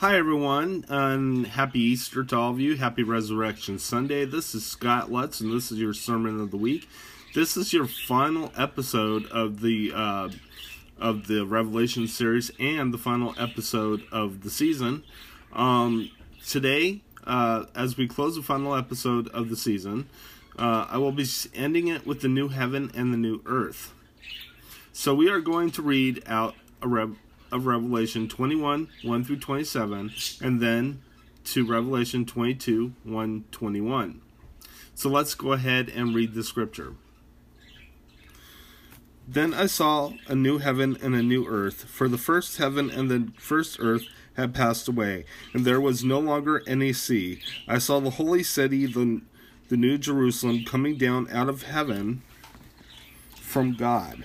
Hi, everyone, and happy Easter to all of you. Happy Resurrection Sunday. This is Scott Lutz, and this is your sermon of the week. This is your final episode of the uh, of the Revelation series and the final episode of the season. Um, today, uh, as we close the final episode of the season, uh, I will be ending it with the new heaven and the new earth. So we are going to read out a rev of Revelation 21, 1 through 27, and then to Revelation 22, 1 21. So let's go ahead and read the scripture. Then I saw a new heaven and a new earth, for the first heaven and the first earth had passed away, and there was no longer any sea. I saw the holy city, the, the new Jerusalem, coming down out of heaven from God,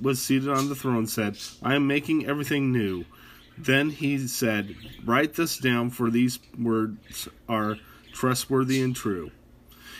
was seated on the throne said, I am making everything new. Then he said, Write this down, for these words are trustworthy and true.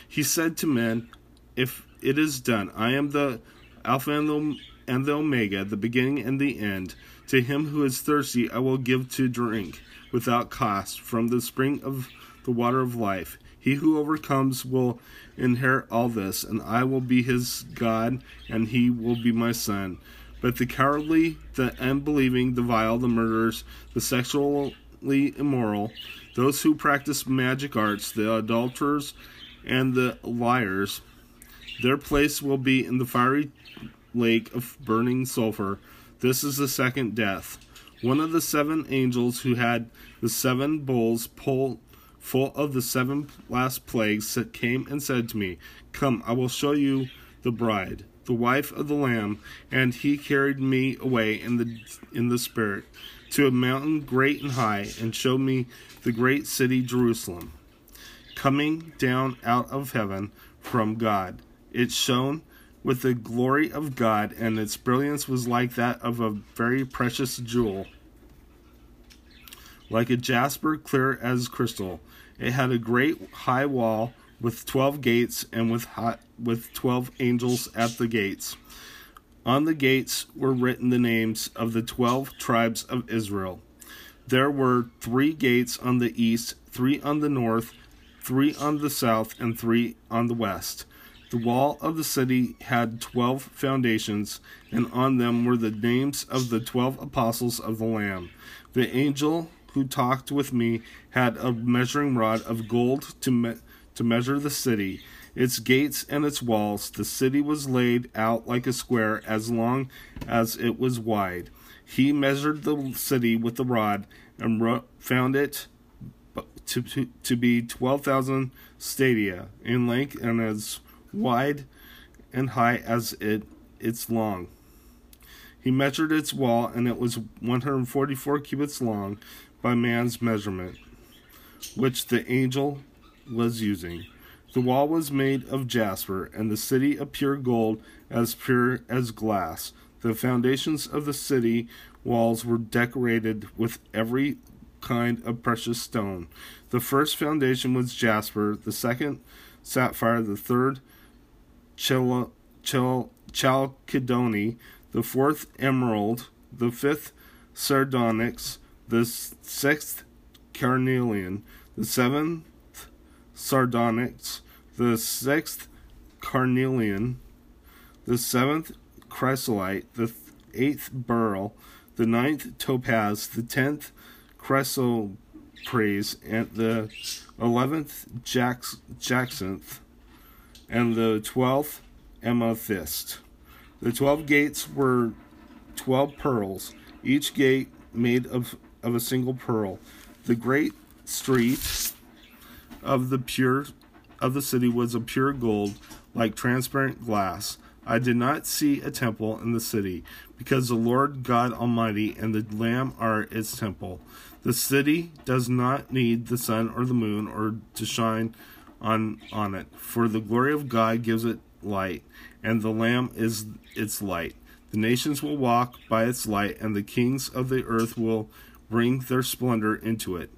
He said to men, If it is done, I am the Alpha and the, and the Omega, the beginning and the end. To him who is thirsty, I will give to drink without cost from the spring of the water of life. He who overcomes will inherit all this, and I will be his God, and he will be my son. But the cowardly, the unbelieving, the vile, the murderers, the sexually immoral, those who practice magic arts, the adulterers, and the liars, their place will be in the fiery lake of burning sulfur. This is the second death. One of the seven angels who had the seven bowls pulled full of the seven last plagues, came and said to me, Come, I will show you the bride, the wife of the Lamb. And he carried me away in the in the spirit to a mountain great and high, and showed me the great city Jerusalem, coming down out of heaven from God. It shone with the glory of God, and its brilliance was like that of a very precious jewel like a jasper clear as crystal. It had a great high wall with twelve gates and with with twelve angels at the gates. On the gates were written the names of the twelve tribes of Israel. There were three gates on the east, three on the north, three on the south, and three on the west. The wall of the city had twelve foundations, and on them were the names of the twelve apostles of the Lamb. The angel who talked with me had a measuring rod of gold to, me- to measure the city, its gates and its walls. The city was laid out like a square as long as it was wide. He measured the city with the rod and ro- found it to, to, to be 12,000 stadia in length and as wide and high as it its long. He measured its wall, and it was 144 cubits long by man's measurement, which the angel was using. The wall was made of jasper, and the city of pure gold, as pure as glass. The foundations of the city walls were decorated with every kind of precious stone. The first foundation was jasper, the second sapphire, the third chalcedony, the fourth emerald, the fifth sardonyx, the sixth carnelian, the seventh sardonyx, the sixth carnelian, the seventh chrysolite, the eighth beryl, the ninth topaz, the tenth chrysoprase, and the eleventh jacinth, and the twelfth amethyst. The twelve gates were twelve pearls, each gate made of of a single pearl. The great street of the pure of the city was of pure gold, like transparent glass. I did not see a temple in the city, because the Lord God Almighty and the Lamb are its temple. The city does not need the sun or the moon or to shine on on it, for the glory of God gives it light, and the Lamb is its light. The nations will walk by its light, and the kings of the earth will bring their splendor into it.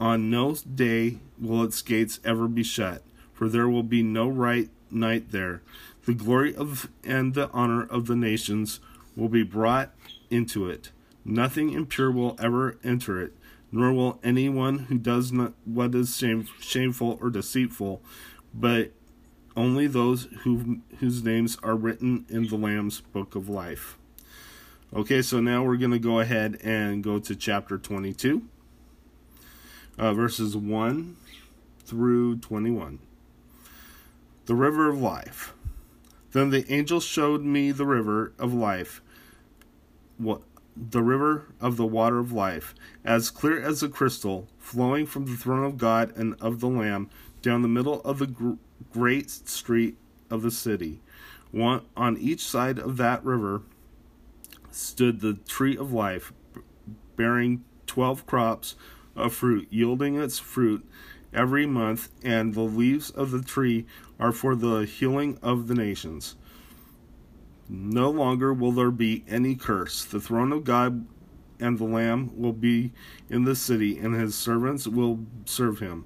On no day will its gates ever be shut, for there will be no right night there. The glory of and the honor of the nations will be brought into it. Nothing impure will ever enter it, nor will anyone who does not what is shame, shameful or deceitful, but only those who, whose names are written in the Lamb's book of life. Okay, so now we're going to go ahead and go to chapter 22, uh, verses 1 through 21. The river of life. Then the angel showed me the river of life, what the river of the water of life, as clear as a crystal, flowing from the throne of God and of the Lamb down the middle of the gr- great street of the city. One on each side of that river stood the tree of life, bearing twelve crops of fruit, yielding its fruit every month, and the leaves of the tree are for the healing of the nations. No longer will there be any curse. The throne of God and the Lamb will be in the city, and his servants will serve him.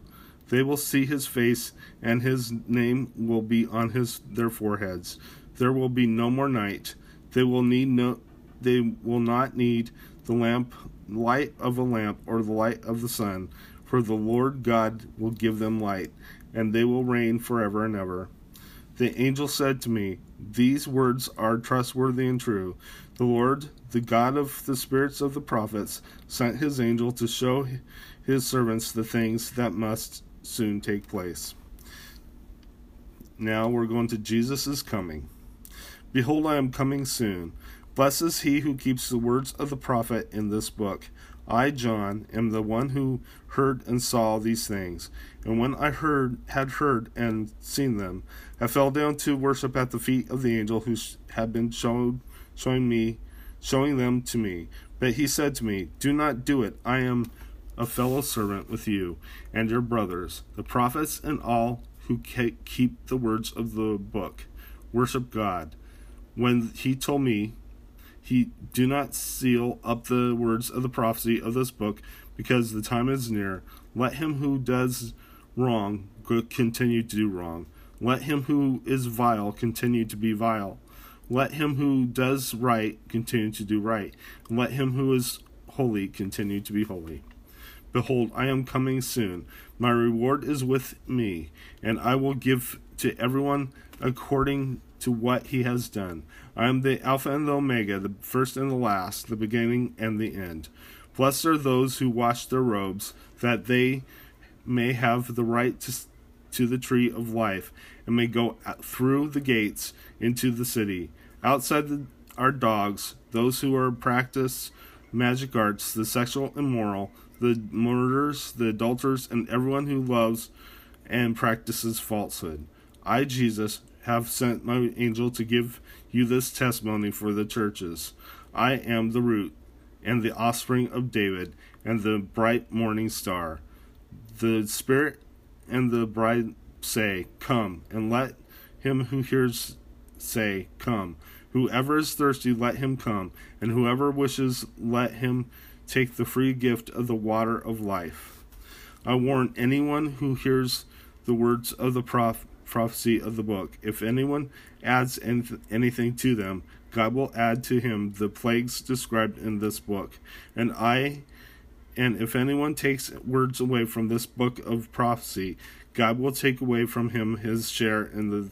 They will see his face, and his name will be on his their foreheads. There will be no more night. They will need no they will not need the lamp light of a lamp or the light of the sun, for the Lord God will give them light, and they will reign forever and ever. The angel said to me, These words are trustworthy and true. The Lord, the God of the spirits of the prophets, sent his angel to show his servants the things that must soon take place. Now we're going to Jesus coming. Behold, I am coming soon. Blessed is he who keeps the words of the prophet in this book. I, John, am the one who heard and saw these things. And when I heard, had heard and seen them, I fell down to worship at the feet of the angel who had been showed, showing me, showing them to me. But he said to me, Do not do it. I am a fellow servant with you and your brothers, the prophets, and all who keep the words of the book. Worship God. When he told me, he do not seal up the words of the prophecy of this book, because the time is near. Let him who does wrong continue to do wrong. Let him who is vile continue to be vile. Let him who does right continue to do right. Let him who is holy continue to be holy. Behold, I am coming soon. My reward is with me, and I will give to everyone according to what he has done. I am the Alpha and the Omega, the first and the last, the beginning and the end. Blessed are those who wash their robes, that they may have the right to, to the tree of life, and may go through the gates into the city. Outside the, are dogs, those who are practice magic arts, the sexual immoral, the murderers, the adulterers, and everyone who loves and practices falsehood. I, Jesus, have sent my angel to give you this testimony for the churches. I am the root and the offspring of David and the bright morning star. The Spirit and the bride say, Come, and let him who hears say, Come. Whoever is thirsty, let him come, and whoever wishes, let him take the free gift of the water of life. I warn anyone who hears the words of the prof- prophecy of the book. If anyone adds anything to them, God will add to him the plagues described in this book. And I and if anyone takes words away from this book of prophecy, God will take away from him his share in the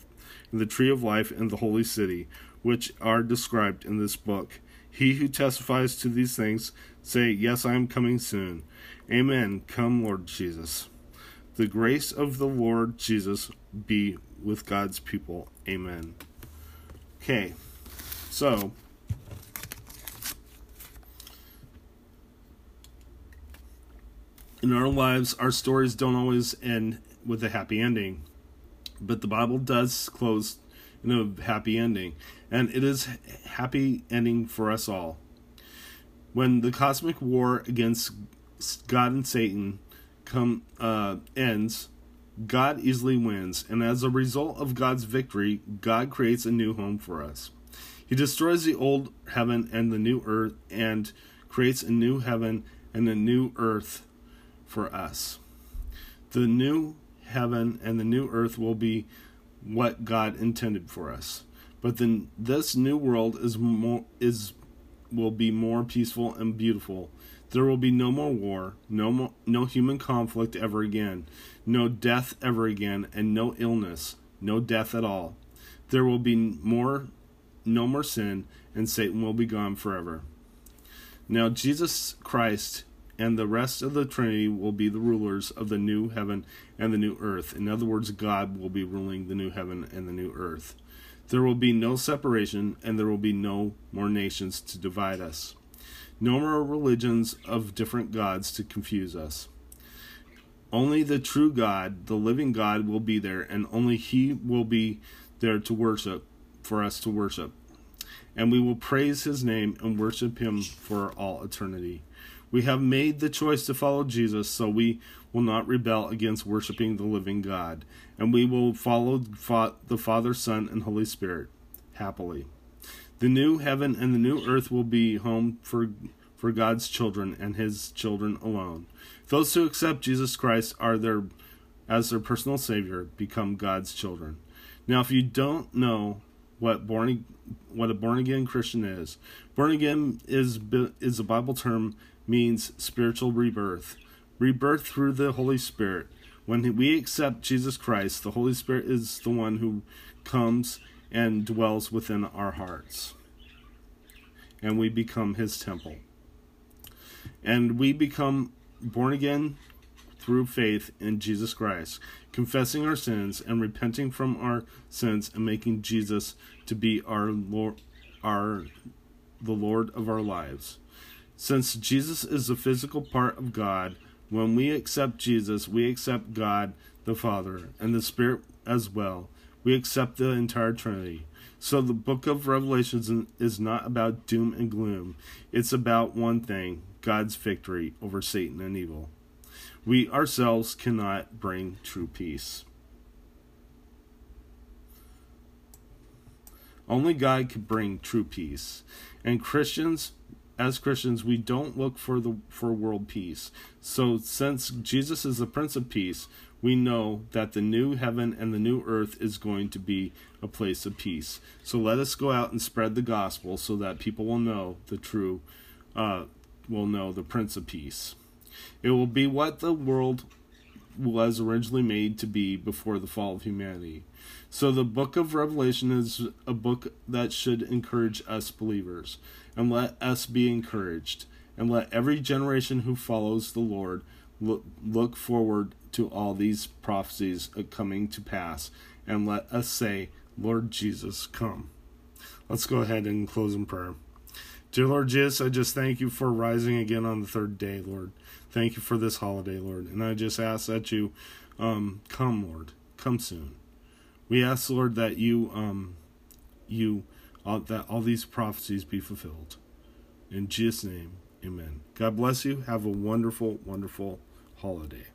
in the tree of life and the holy city, which are described in this book. He who testifies to these things say, Yes, I am coming soon. Amen. Come, Lord Jesus. The grace of the Lord Jesus be with God's people. Amen. Okay, so in our lives, our stories don't always end with a happy ending, but the Bible does close in a happy ending, and it is happy ending for us all. when the cosmic war against God and Satan come uh, ends, God easily wins, and as a result of God's victory, God creates a new home for us. He destroys the old heaven and the new earth and creates a new heaven and a new earth for us. The new heaven and the new earth will be what God intended for us. But then this new world is more is will be more peaceful and beautiful. There will be no more war, no more, no human conflict ever again, no death ever again, and no illness, no death at all. There will be more no more sin, and Satan will be gone forever. Now Jesus Christ and the rest of the Trinity will be the rulers of the new heaven and the new earth. In other words, God will be ruling the new heaven and the new earth. There will be no separation, and there will be no more nations to divide us. No more religions of different gods to confuse us. Only the true God, the living God, will be there, and only He will be there to worship, for us to worship. And we will praise His name and worship Him for all eternity. We have made the choice to follow Jesus, so we will not rebel against worshiping the living God, and we will follow the Father, Son, and Holy Spirit happily. The new heaven and the new earth will be home for for God's children and his children alone. Those who accept Jesus Christ are their as their personal savior become God's children. Now if you don't know what born what a born again Christian is, born again is is a Bible term means spiritual rebirth rebirth through the Holy Spirit. When we accept Jesus Christ, the Holy Spirit is the one who comes and dwells within our hearts. And we become his temple. And we become born again through faith in Jesus Christ, confessing our sins and repenting from our sins and making Jesus to be our Lord our the Lord of our lives. Since Jesus is the physical part of God, when we accept Jesus, we accept God the Father and the Spirit as well. We accept the entire Trinity. So the book of Revelations is not about doom and gloom. It's about one thing God's victory over Satan and evil. We ourselves cannot bring true peace. Only God can bring true peace. And Christians as Christians, we don't look for the for world peace. So since Jesus is the Prince of Peace, we know that the new heaven and the new earth is going to be a place of peace. So let us go out and spread the gospel so that people will know the true uh, will know the Prince of Peace. It will be what the world was originally made to be before the fall of humanity. So the book of Revelation is a book that should encourage us believers and let us be encouraged, and let every generation who follows the Lord look, look forward to all these prophecies coming to pass, and let us say, Lord Jesus, come. Let's go ahead and close in prayer. Dear Lord Jesus, I just thank you for rising again on the third day, Lord. Thank you for this holiday, Lord. And I just ask that you um, come, Lord. Come soon. We ask, Lord, that you um, you all, that all these prophecies be fulfilled. In Jesus' name, amen. God bless you. Have a wonderful, wonderful holiday.